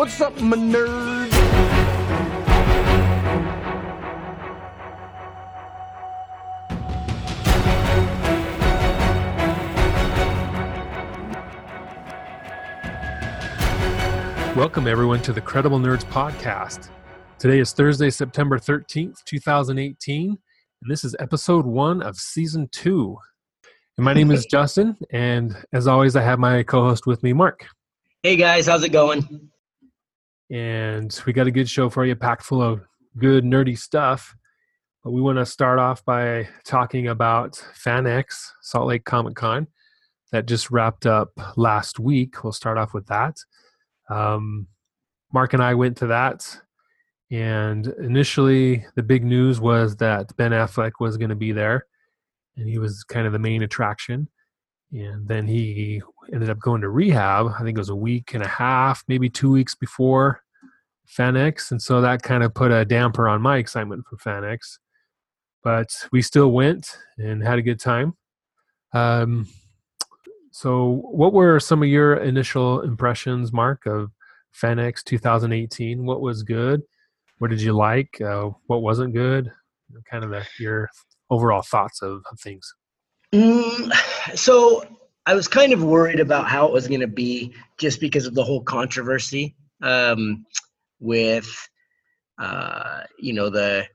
What's up, my nerd? Welcome, everyone, to the Credible Nerds podcast. Today is Thursday, September 13th, 2018, and this is episode one of season two. And my name is Justin, and as always, I have my co host with me, Marc. Hey guys, how's it going? And we got a good show for you, packed full of good, nerdy stuff. But we want to start off by talking about FanX, Salt Lake Comic Con, that just wrapped up last week. We'll start off with that. Um, Marc and I went to that, and initially the big news was that Ben Affleck was going to be there, and he was kind of the main attraction. And then he ended up going to rehab. I think it was a week and a half, maybe two weeks before FanX, and so that kind of put a damper on my excitement for FanX. But we still went and had a good time. Um, so, what were some of your initial impressions, Marc, of FanX 2018? What was good? What did you like? Uh, what wasn't good? Kind of the, your overall thoughts of, of things. Mm, so, I was kind of worried about how it was going to be just because of the whole controversy um, with, uh, you know, the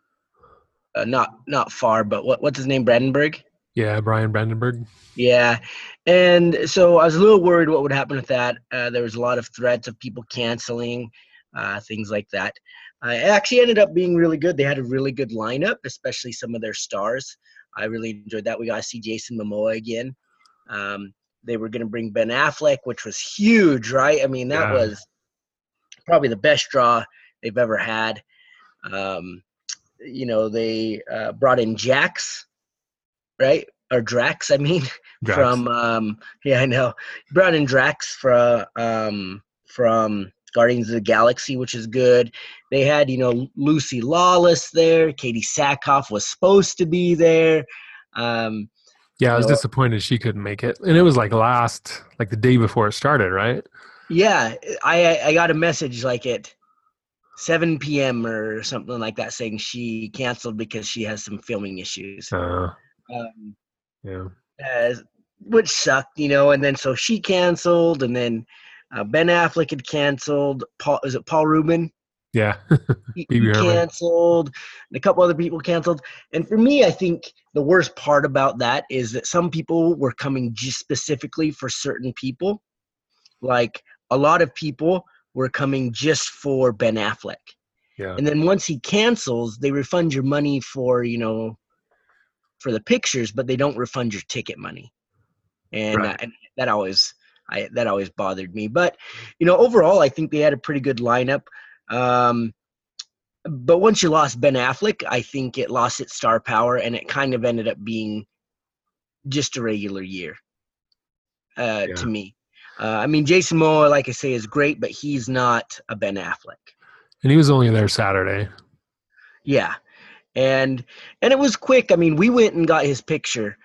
uh, not not Farr, but what what's his name, Brandenburg? Yeah, Bryan Brandenburg. Yeah, and so I was a little worried what would happen with that. Uh, there was a lot of threats of people canceling, uh, things like that. Uh, it actually ended up being really good. They had a really good lineup, especially some of their stars. I really enjoyed that. We got to see Jason Momoa again. Um, they were going to bring Ben Affleck, which was huge, right? I mean, that Yeah. was probably the best draw they've ever had. Um, you know, they uh, brought in Jax, right? Or Drax, I mean, Drax. from um, yeah, I know. Brought in Drax from um, from Guardians of the Galaxy, which is good. They had you know Lucy Lawless there. Katee Sackhoff was supposed to be there. Um, yeah, I was know- disappointed she couldn't make it, and it was like last, like the day before it started, right? Yeah, I I got a message like at 7 p.m. or something like that saying she canceled because she has some filming issues. Uh, Um, yeah, as which sucked, you know. And then so she canceled, and then uh, Ben Affleck had canceled. Paul is it Paul Rubin? yeah, He, he canceled. And a couple other people canceled. And for me, I think the worst part about that is that some people were coming just specifically for certain people. Like a lot of people were coming just for Ben Affleck. yeah, And then once he cancels, they refund your money for, you know, for the pictures, but they don't refund your ticket money. And, Right. uh, and that always I that always bothered me. But, you know, overall I think they had a pretty good lineup. Um but once you lost Ben Affleck, I think it lost its star power and it kind of ended up being just a regular year uh, Yeah. to me. Uh, I mean, Jason Momoa, like I say, is great, but he's not a Ben Affleck. and he was only there Saturday. Yeah, and and it was quick. I mean, we went and got his picture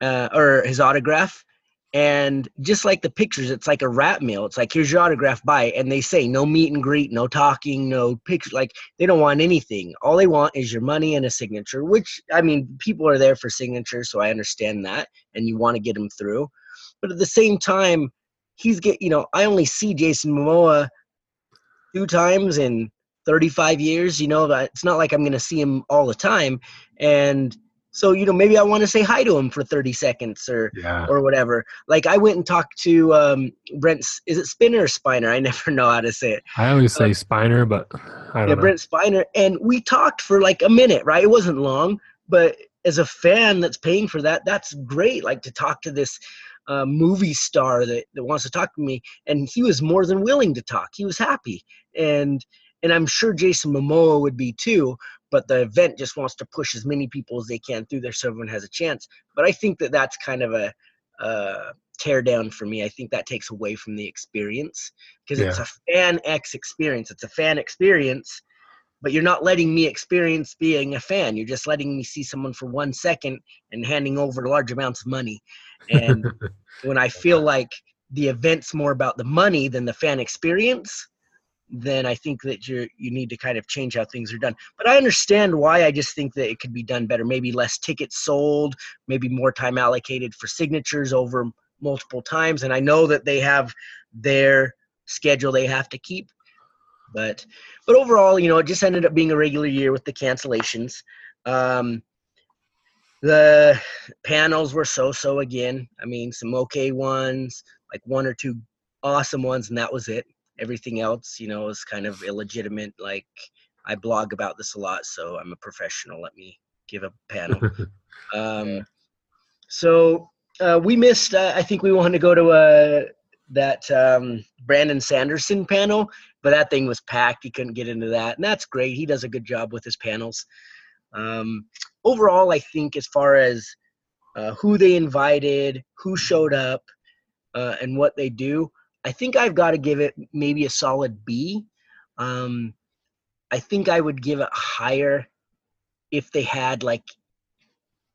uh, or his autograph, and just like the pictures, it's like a rat meal. It's like here's your autograph, bye. And they say no meet and greet, no talking, no picture. Like they don't want anything. All they want is your money and a signature. Which I mean, people are there for signatures, so I understand that, and you want to get them through. But at the same time, he's get you know I only see Jason Momoa two times in 35 years you know that it's not like i'm going to see him all the time. And so you know maybe i want to say hi to him for 30 seconds or Yeah, or whatever. Like i went and talked to um brent is it spinner or spiner? I never know how to say it. I always say Spiner, but I don't yeah know. brent spiner and we talked for like a minute right? It wasn't long but as a fan that's paying for that that's great like to talk to this uh, movie star that, that wants to talk to me and he was more than willing to talk. He was happy. And and i'm sure jason momoa would be too but the event just wants to push as many people as they can through there so everyone has a chance. But i think that that's kind of a uh, tear down for me. I think that takes away from the experience because it's a fan x experience. It's a fan experience but you're not letting me experience being a fan. You're just letting me see someone for one second and handing over large amounts of money. And when I feel like the event's more about the money than the fan experience, then I think that you you need to kind of change how things are done. But I understand why. I just think that it could be done better. Maybe less tickets sold, maybe more time allocated for signatures over multiple times. And I know that they have their schedule they have to keep. But but overall, you know, it just ended up being a regular year with the cancellations. Um, the panels were so-so again. I mean, some okay ones, like one or two awesome ones, and that was it. Everything else, you know, is kind of illegitimate. Like I blog about this a lot, so I'm a professional. Let me give a panel. um, so uh, we missed. Uh, I think we wanted to go to a uh, that um, Brandon Sanderson panel, but that thing was packed. He couldn't get into that, and that's great. He does a good job with his panels. Um, overall, I think as far as uh, who they invited, who showed up, uh, and what they do, I think I've got to give it maybe a solid B. Um, I think I would give it higher if they had like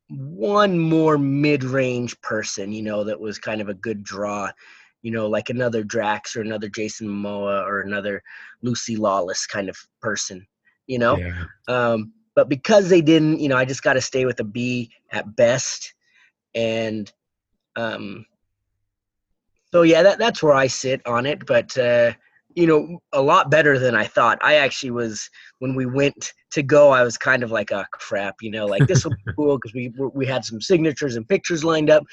one more mid-range person, you know, that was kind of a good draw, you know, like another Drax or another Jason Momoa or another Lucy Lawless kind of person, you know. Yeah. Um, but because they didn't, you know, I just got to stay with a B at best, and um, so yeah, that that's where I sit on it. But uh, you know, a lot better than I thought. I actually was when we went to go. I was kind of like, oh crap, you know, like this will be cool because we we had some signatures and pictures lined up,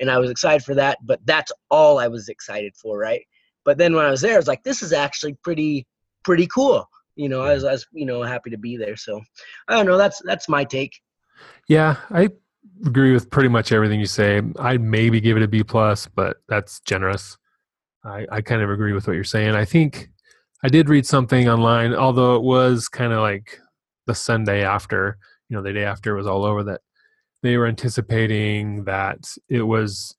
and I was excited for that. But that's all I was excited for, right? But then when I was there, I was like, this is actually pretty pretty cool. You know, I was, I was you know happy to be there. So I don't know. That's that's my take. Yeah, I agree with pretty much everything you say. I'd maybe give it a B plus, but that's generous. I, I kind of agree with what you're saying. I think I did read something online, although it was kind of like the Sunday after, you know, the day after it was all over, that they were anticipating that it was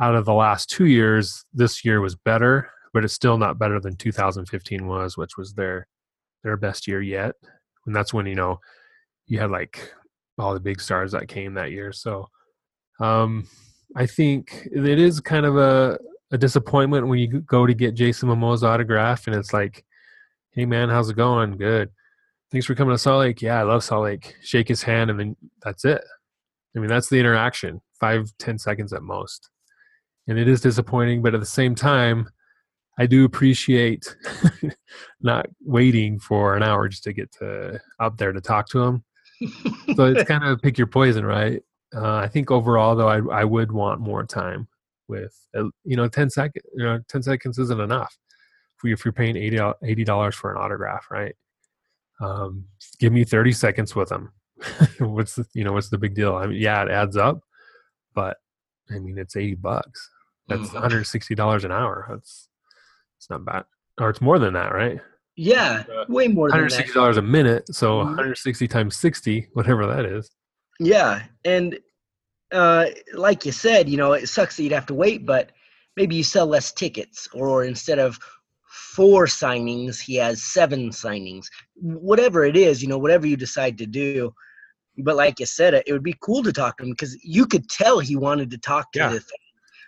out of the last two years, this year was better, but it's still not better than 2015 was, which was their their best year yet. And that's when, you know, you had like all the big stars that came that year. So um I think it is kind of a a disappointment when you go to get Jason Momoa's autograph and it's like, hey man, how's it going? Good. Thanks for coming to Salt Lake. Yeah, I love Salt Lake. Shake his hand and then that's it. I mean, that's the interaction. Five, ten seconds at most. And it is disappointing, but at the same time, I do appreciate not waiting for an hour just to get to up there to talk to him. so it's kind of pick your poison, right? Uh, I think overall, though, I I would want more time with you know 10 seconds you know 10 seconds isn't enough if you're paying 80 dollars for an autograph right um, give me 30 seconds with them what's the you know what's the big deal i mean yeah it adds up but i mean it's 80 bucks that's mm-hmm. 160 dollars an hour that's it's not bad or it's more than that right yeah uh, way more 160 dollars a minute so mm-hmm. 160 times 60 whatever that is yeah and uh, like you said, you know, it sucks that you'd have to wait, but maybe you sell less tickets, or instead of four signings, he has seven signings. Whatever it is, you know, whatever you decide to do. But like you said, it would be cool to talk to him because you could tell he wanted to talk to yeah. the thing.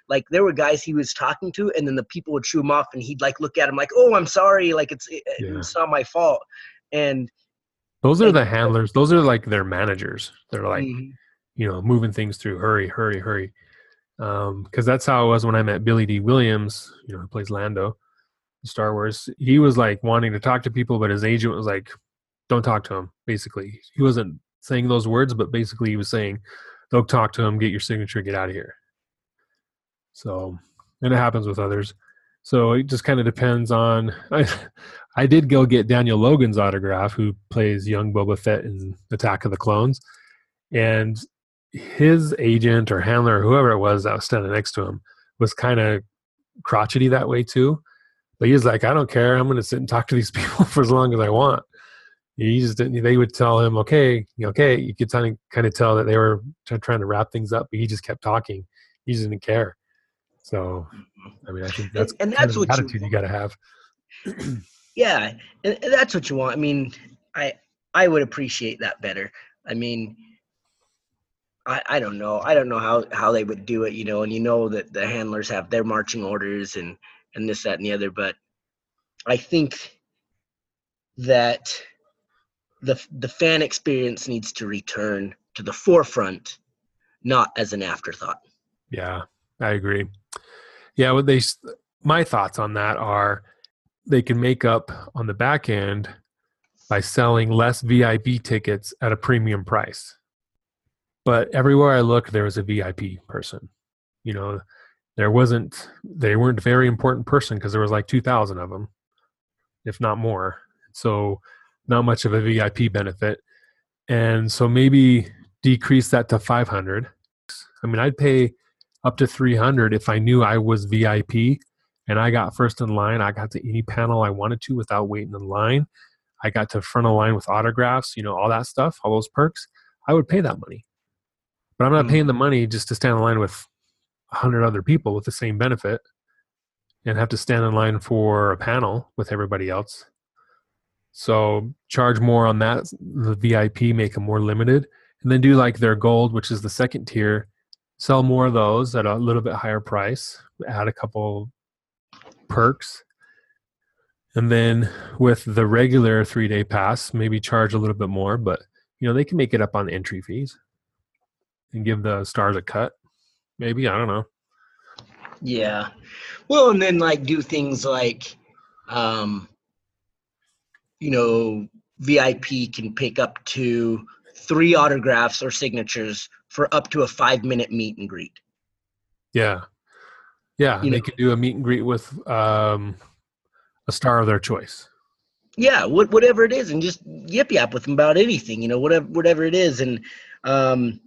Like there were guys he was talking to, and then the people would shoo him off, and he'd like look at him like, "Oh, I'm sorry, like it's it, yeah. it's not my fault." And those are the handlers. Those are like their managers. They're like, mm-hmm you know, moving things through. Hurry, hurry, hurry. Because um, that's how it was when I met Billy Dee Williams, you know, who plays Lando in Star Wars. He was like wanting to talk to people, but his agent was like, don't talk to him, basically. He wasn't saying those words, but basically he was saying, don't talk to him, get your signature, get out of here. So, and it happens with others. So it just kind of depends on. I, I did go get Daniel Logan's autograph, who plays young Boba Fett in Attack of the Clones, and his agent or handler or whoever it was that was standing next to him was kind of crotchety that way too. But he was like, I don't care. I'm going to sit and talk to these people for as long as I want. He just didn't, they would tell him, okay, okay. You could kind of, kind of tell that they were trying to wrap things up, but he just kept talking. He just didn't care. So, I mean, I think that's and, and that's what attitude you, you got to have. yeah, and that's what you want. I mean, I I would appreciate that better. I mean, I, I don't know. I don't know how, how they would do it, you know, and you know that the handlers have their marching orders and, and this, that, and the other, but I think that the the fan experience needs to return to the forefront, not as an afterthought. Yeah, I agree. Yeah, what they my thoughts on that are they can make up on the back end by selling less VIP tickets at a premium price. But everywhere I look, there was a VIP person. You know, there wasn't, they weren't a very important person because there was like 2,000 of them, if not more. So, not much of a VIP benefit. And so maybe decrease that to 500. I mean, I'd pay up to 300 if I knew I was VIP and I got first in line. I got to any panel I wanted to without waiting in line. I got to front of line with autographs, you know, all that stuff, all those perks. I would pay that money. But I'm not mm-hmm. paying the money just to stand in line with 100 other people with the same benefit and have to stand in line for a panel with everybody else. So charge more on that, the VIP, make them more limited, and then do like their gold, which is the second tier, sell more of those at a little bit higher price, add a couple perks. And then with the regular three day pass, maybe charge a little bit more, but you know, they can make it up on entry fees and give the stars a cut. Maybe, I don't know. Yeah. Well, and then like do things like um you know, VIP can pick up to three autographs or signatures for up to a five minute meet and greet. Yeah. Yeah. You they know, could do a meet and greet with um, a star of their choice. Yeah, what, whatever it is, and just yip yap with them about anything, you know, whatever whatever it is. And um,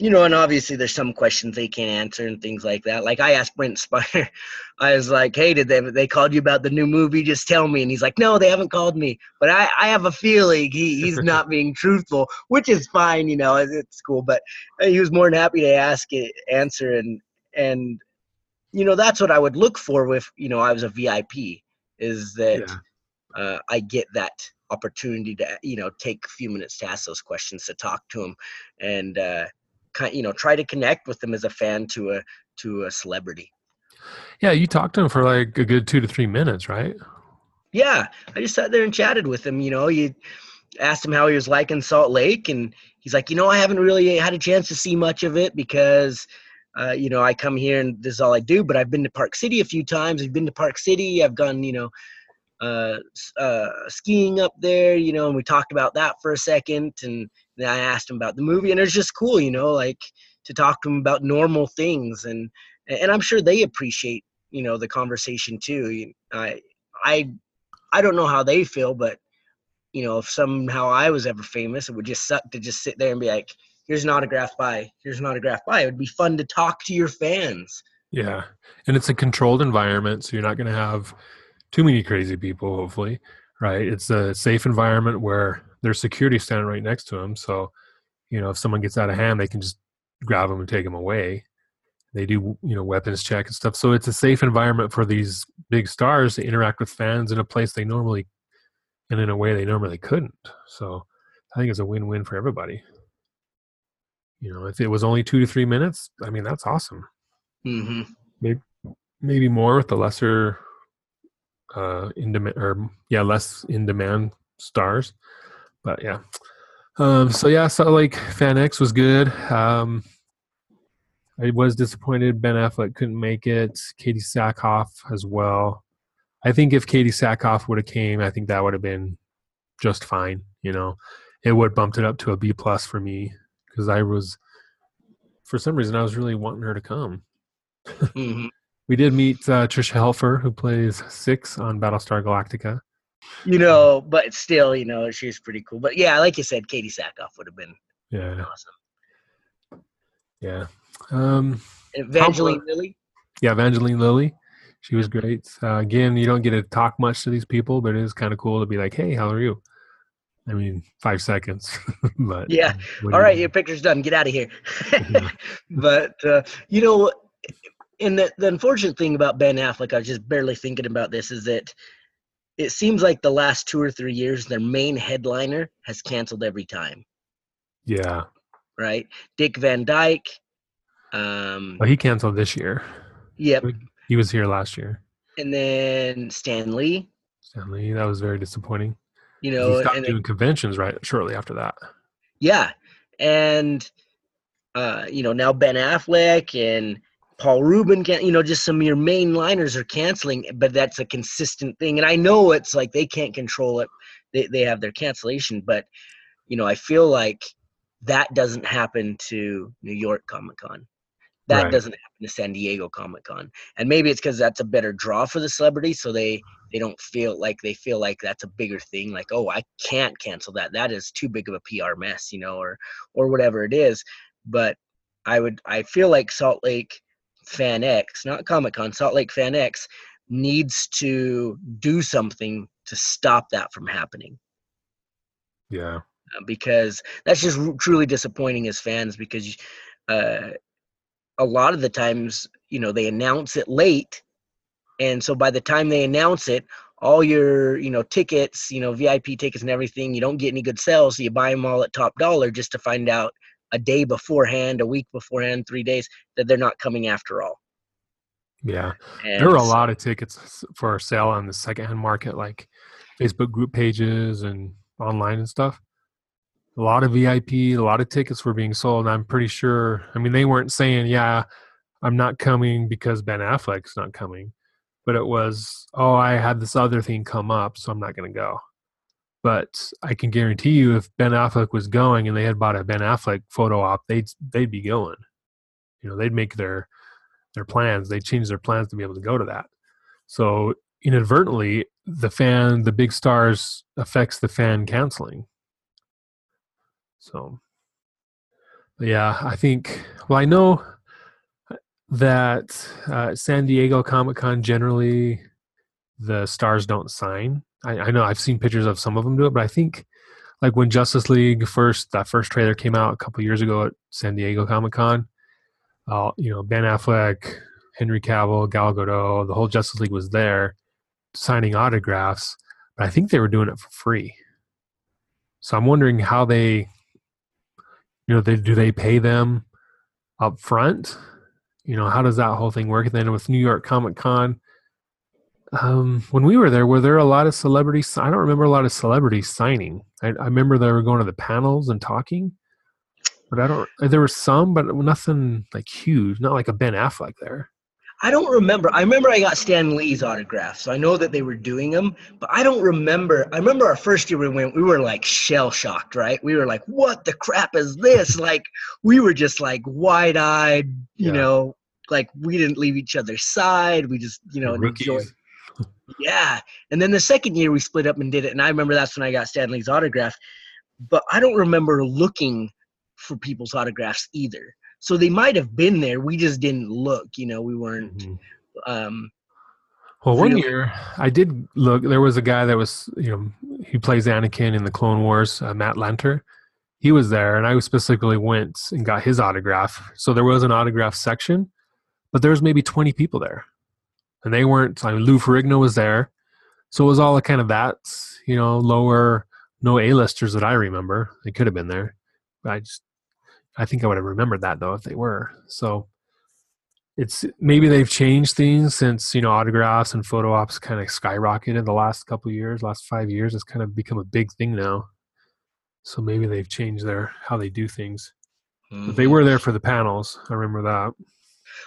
you know, and obviously there's some questions they can't answer and things like that. Like I asked Brent Spiner, I was like, "Hey, did they they called you about the new movie? Just tell me." And he's like, "No, they haven't called me." But I I have a feeling he he's not being truthful, which is fine, you know, it's cool. But uh, he was more than happy to ask it, answer, and and you know that's what I would look for with you know I was a VIP is that yeah. uh, I get that opportunity to you know take a few minutes to ask those questions to talk to him and. uh you know try to connect with them as a fan to a to a celebrity. Yeah you talked to him for like a good two to three minutes right? Yeah i just sat there and chatted with him you know you asked him how he was liking salt lake and he's like you know i haven't really had a chance to see much of it because uh, you know i come here and this is all i do but i've been to park city a few times i've been to park city i've gone you know uh, uh, skiing up there, you know, and we talked about that for a second. And then I asked him about the movie, and it's just cool, you know, like to talk to him about normal things, and and I'm sure they appreciate, you know, the conversation too. I I I don't know how they feel, but you know, if somehow I was ever famous, it would just suck to just sit there and be like, "Here's an autograph by, here's an autograph by." It would be fun to talk to your fans. Yeah, and it's a controlled environment, so you're not going to have too many crazy people. Hopefully, right? It's a safe environment where there's security standing right next to them. So, you know, if someone gets out of hand, they can just grab them and take them away. They do, you know, weapons check and stuff. So it's a safe environment for these big stars to interact with fans in a place they normally, and in a way they normally couldn't. So I think it's a win-win for everybody. You know, if it was only two to three minutes, I mean, that's awesome. Mm-hmm. Maybe, maybe more with the lesser, uh, in demand or yeah, less in demand stars but yeah. Um, so yeah, so like Fan X was good. Um, I was disappointed Ben Affleck couldn't make it. Katee Sackhoff as well. I think if Katee Sackhoff would have came, I think that would have been just fine. You know, it would bumped it up to a B plus for me because I was, for some reason, I was really wanting her to come. mm-hmm. We did meet uh, Tricia Helfer, who plays Six on Battlestar Galactica you know, but still, you know, she's pretty cool. But yeah, like you said, Katee Sackhoff would have been yeah awesome. Yeah. Um, Evangeline Lilly. Yeah, Evangeline Lilly. She was great. Uh, again, you don't get to talk much to these people, but it is kind of cool to be like, "Hey, how are you?" I mean, five seconds. but yeah, all right, you your picture's done. Get out of here. but uh, you know, and the, the unfortunate thing about Ben Affleck, I was just barely thinking about this, is that it seems like the last two or three years, their main headliner has canceled every time. Yeah. Right. Dick Van Dyke. Um, oh, he canceled this year. Yep. He was here last year. and then Stan Lee. Stan Lee, that was very disappointing. You know, he stopped and doing conventions right shortly after that. yeah, and uh, you know now Ben Affleck and Paul Rubin can you know just some of your main liners are canceling, but that's a consistent thing. And I know it's like they can't control it; they they have their cancellation, but you know I feel like that doesn't happen to New York Comic Con. That Right. doesn't happen to San Diego Comic Con, and maybe it's because that's a better draw for the celebrities, so they they don't feel like they feel like that's a bigger thing. Like, oh, I can't cancel that. That is too big of a PR mess, you know, or or whatever it is. But I would I feel like Salt Lake Fan X, not Comic Con, Salt Lake Fan X needs to do something to stop that from happening Yeah. uh, because that's just truly disappointing as fans because uh, a lot of the times you know they announce it late and so by the time they announce it all your you know tickets you know vip tickets and everything you don't get any good sales so you buy them all at top dollar just to find out a day beforehand a week beforehand three days that they're not coming after all Yeah. and there were a so- lot of tickets for sale on the secondhand market, like Facebook group pages and online and stuff. A lot of VIP, a lot of tickets were being sold. And I'm pretty sure, I mean, they weren't saying, yeah, I'm not coming because Ben Affleck's not coming, but it was, oh, I had this other thing come up, so I'm not going to go. But I can guarantee you, if Ben Affleck was going and they had bought a Ben Affleck photo op, they'd they'd be going. You know, they'd make their their plans. They change their plans to be able to go to that. So inadvertently, the fan, the big stars, affects the fan canceling. So, yeah, I think. Well, I know that uh, San Diego Comic Con generally the stars don't sign. I, I know I've seen pictures of some of them do it, but I think like when Justice League first that first trailer came out a couple years ago at San Diego Comic Con, uh, you know Ben Affleck, Henry Cavill, Gal Gadot, the whole Justice League was there signing autographs, but I think they were doing it for free. So I'm wondering how they, you know, they do they pay them up front? You know, how does that whole thing work? And then with New York Comic Con, um, when we were there, were there a lot of celebrities? I don't remember a lot of celebrities signing. I, I remember they were going to the panels and talking, but I don't. There were some, but nothing like huge. Not like a Ben Affleck there. I don't remember. I remember I got Stan Lee's autograph, so I know that they were doing them, but I don't remember. I remember our first year we went, we were like shell shocked, right? We were like, "What the crap is this?" like we were just like wide eyed, you Yeah. know, like we didn't leave each other's side. We just, you know, enjoyed. Yeah, and then the second year we split up and did it, and I remember that's when I got Stan Lee's autograph, but I don't remember looking for people's autographs either. So they might have been there. We just didn't look. You know, we weren't. Mhm. Um, Well, one year I did look. There was a guy that was, you know, he plays Anakin in the Clone Wars, uh, Matt Lanter. He was there, and I specifically went and got his autograph. So there was an autograph section, but there was maybe twenty people there, and they weren't. I mean, Lou Ferrigno was there, so it was all kind of that, you know, lower, no A-listers that I remember. They could have been there, but I just, I think I would have remembered that though if they were. So it's maybe they've changed things since you know autographs and photo ops kind of skyrocketed the last couple of years last five years it's kind of become a big thing now so maybe they've changed their how they do things but they mhm. were there for the panels i remember that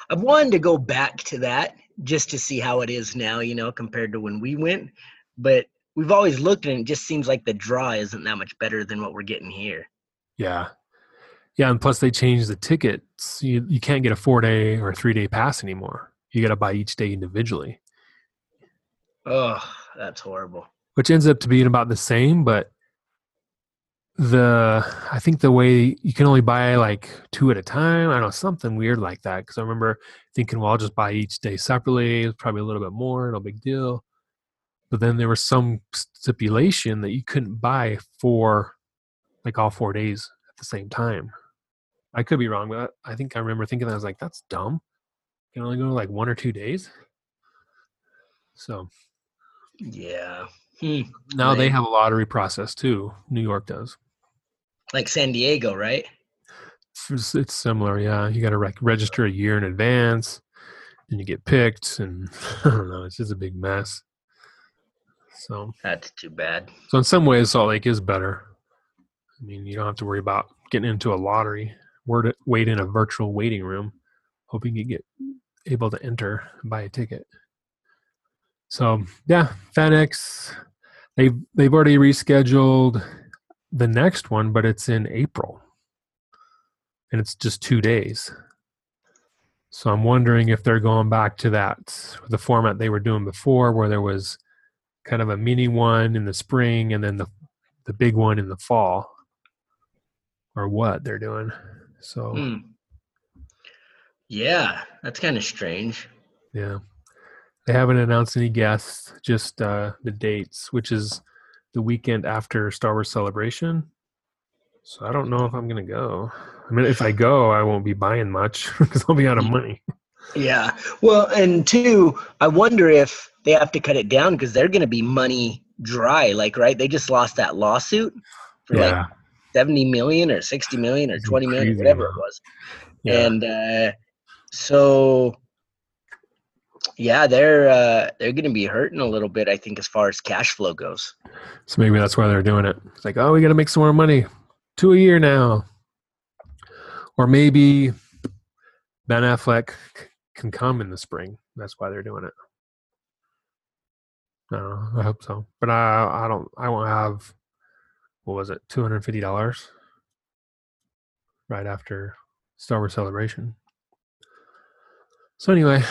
I've wanted to go back to that just to see how it is now, you know, compared to when we went. But we've always looked and it just seems like the draw isn't that much better than what we're getting here. yeah yeah and plus they changed the tickets you, you can't get a four day or three day pass anymore you got to buy each day individually Oh, that's horrible. which ends up to being about the same but the i think the way you can only buy like two at a time. I don't know something weird like that because i remember thinking well i'll just buy each day separately. It's probably a little bit more. No big deal. But then there was some stipulation that you couldn't buy for like all four days at the same time. I could be wrong but i think i remember thinking that i was like that's dumb. You can only go like one or two days? So. Yeah. Hmm. now they have a lottery process too. New york does Like San Diego, right? It's it's similar, yeah. You got to rec- register a year in advance, and you get picked, and I don't know. It's just a big mess. So That's too bad. so in some ways, Salt Lake is better. I mean, you don't have to worry about getting into a lottery. Word wait in a virtual waiting room, hoping you get able to enter and buy a ticket. So yeah, FanX, they've they've already rescheduled the next one, but it's in April, and it's just two days. So I'm wondering if they're going back to that the format they were doing before, where there was kind of a mini one in the spring and then the the big one in the fall, or what they're doing. So Hmm. Yeah, that's kind of strange. yeah, they haven't announced any guests, just uh, the dates, which is the weekend after Star Wars Celebration. So I don't know if I'm gonna go. I mean, if I go, I won't be buying much because I'll be out of money. Yeah. Well, and two, I wonder if they have to cut it down because they're going to be money dry. Like, right? They just lost that lawsuit for like 70 million or 60 million or 20 million, whatever it was. yeah. And uh, so, yeah, they're uh, they're going to be hurting a little bit, I think, as far as cash flow goes. So maybe that's why they're doing it. It's like, oh, we got to make some more money. Two a year now. Or maybe Ben Affleck can come in the spring. That's why they're doing it. Don't. I hope so. But I, I don't. I won't have. What was it? Two hundred fifty dollars. Right after Star Wars Celebration. So anyway,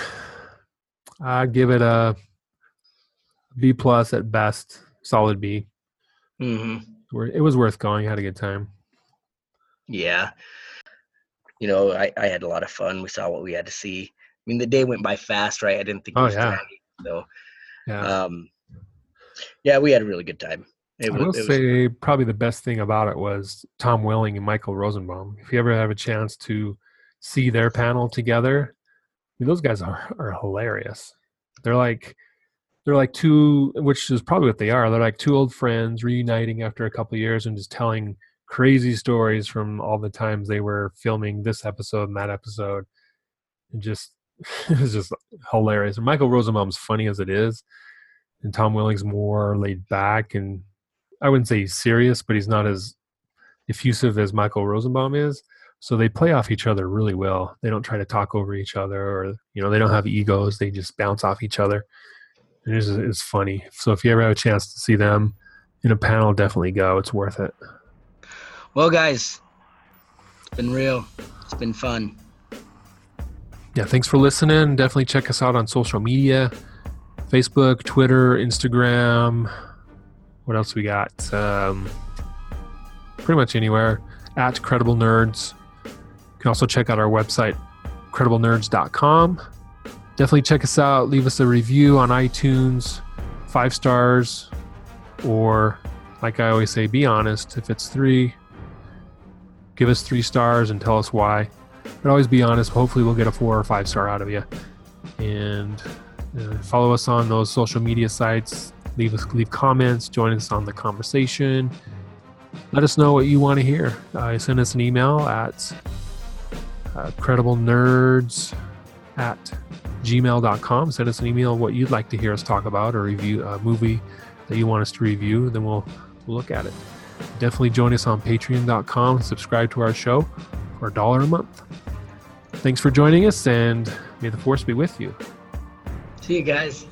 I'd give it a B plus at best, solid B. hmm It was worth going. I had a good time. Yeah. You know, I, I had a lot of fun. We saw what we had to see. I mean, the day went by fast, right? I didn't think it Oh, was yeah. dragging. So, Yeah. um, yeah, we had a really good time. It I was, will it was say probably the best thing about it was Tom Welling and Michael Rosenbaum. If you ever have a chance to see their panel together, I mean, those guys are, are hilarious. They're like they're like two, which is probably what they are. They're like two old friends reuniting after a couple years and just telling crazy stories from all the times they were filming this episode and that episode. And just it's just hilarious. And Michael Rosenbaum's funny as it is, and Tom Welling's more laid back and I wouldn't say he's serious, but he's not as effusive as Michael Rosenbaum is. So they play off each other really well. They don't try to talk over each other, or you know, they don't have egos. They just bounce off each other. And it's, it's funny. So if you ever have a chance to see them in a panel, definitely go. It's worth it. well, guys, it's been real. It's been fun. Yeah, thanks for listening. Definitely check us out on social media Facebook, Twitter, Instagram. What else we got? Um, pretty much anywhere at Credible Nerds. You can also check out our website, crediblenerds.com. Definitely check us out. Leave us a review on iTunes, five stars, or like I always say, be honest. If it's three, give us three stars and tell us why but always be honest. Hopefully, we'll get a four or five star out of you. And uh, follow us on those social media sites. Leave us leave comments. Join us on the conversation. Let us know what you want to hear. Uh, send us an email at uh, crediblenerds at gmail.com. Send us an email what you'd like to hear us talk about or review a movie that you want us to review. Then we'll look at it. Definitely join us on patreon.com. Subscribe to our show for a dollar a month. Thanks for joining us, and may the force be with you. See you guys.